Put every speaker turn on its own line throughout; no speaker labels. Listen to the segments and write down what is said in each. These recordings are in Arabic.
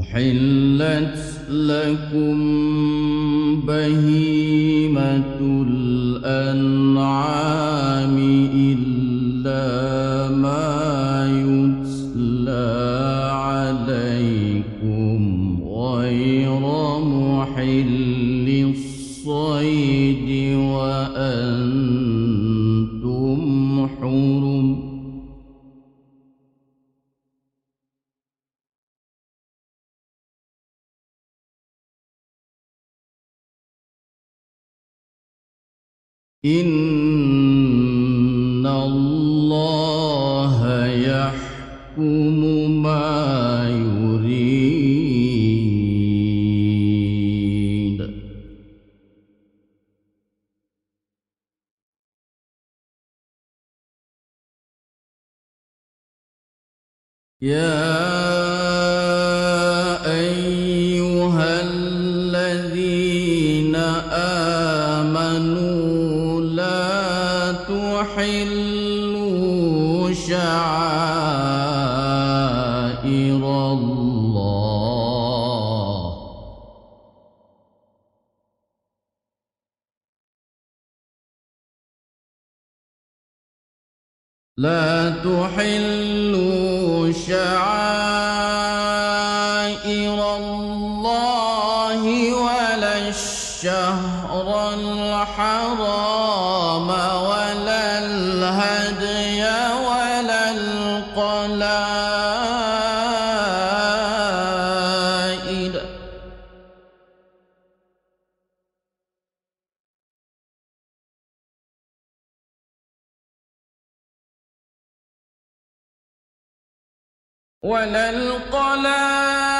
أحلت لكم بهيمة الأنعام إلا ما إن الله يحكم ما يريد. يا شعائر الله. لا تحلوا شعائر الله ولا الشهر الحرام. ولا القلائد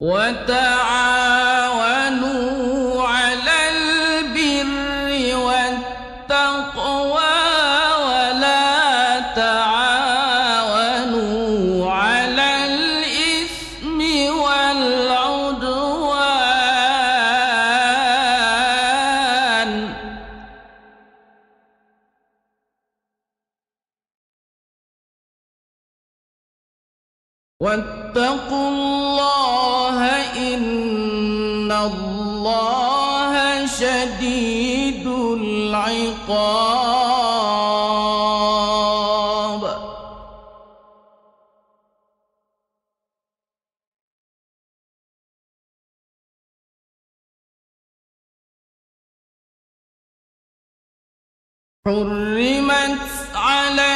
وتعاونوا الله شديد العقاب. حرمت عليكم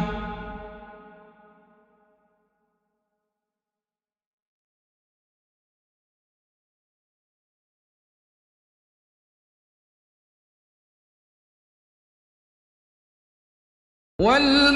أهل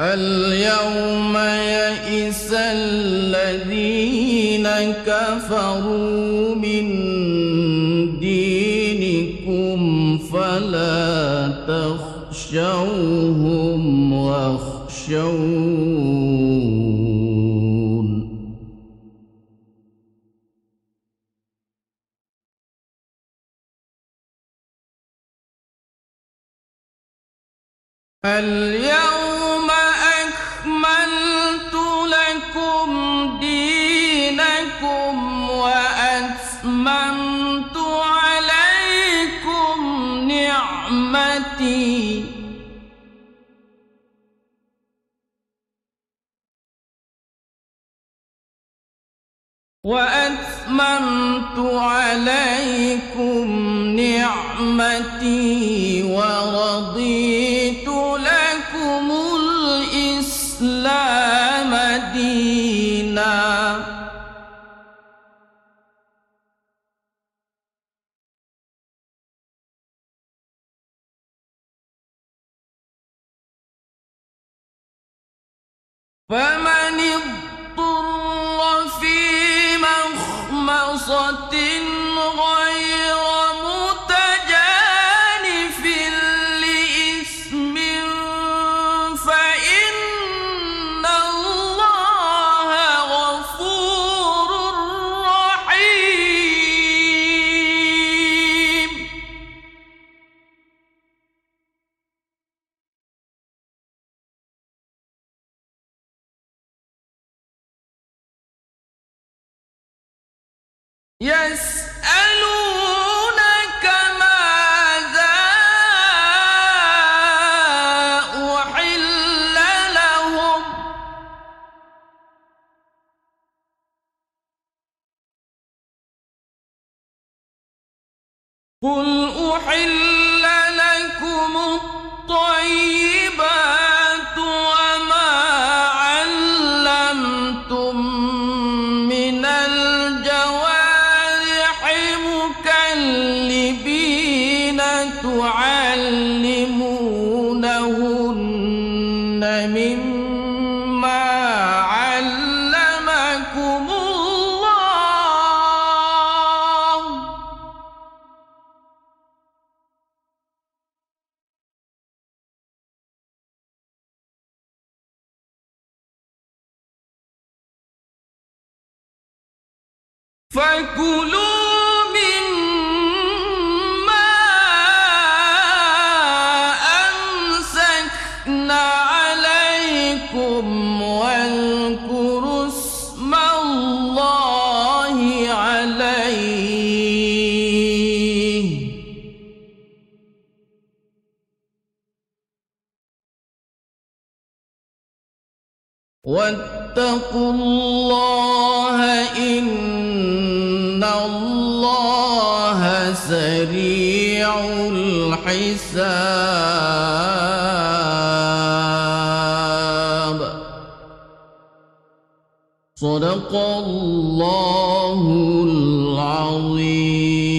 اليوم يئس الذين كفروا من دينكم فلا تخشوهم واخشون. اليوم وأتممت عليكم نعمتي. مخمصة يسألونك ماذا أحل لهم؟ قل أحل لكم الطيبات فكلوا واتقوا الله إن الحساب. صدق الله العظيم.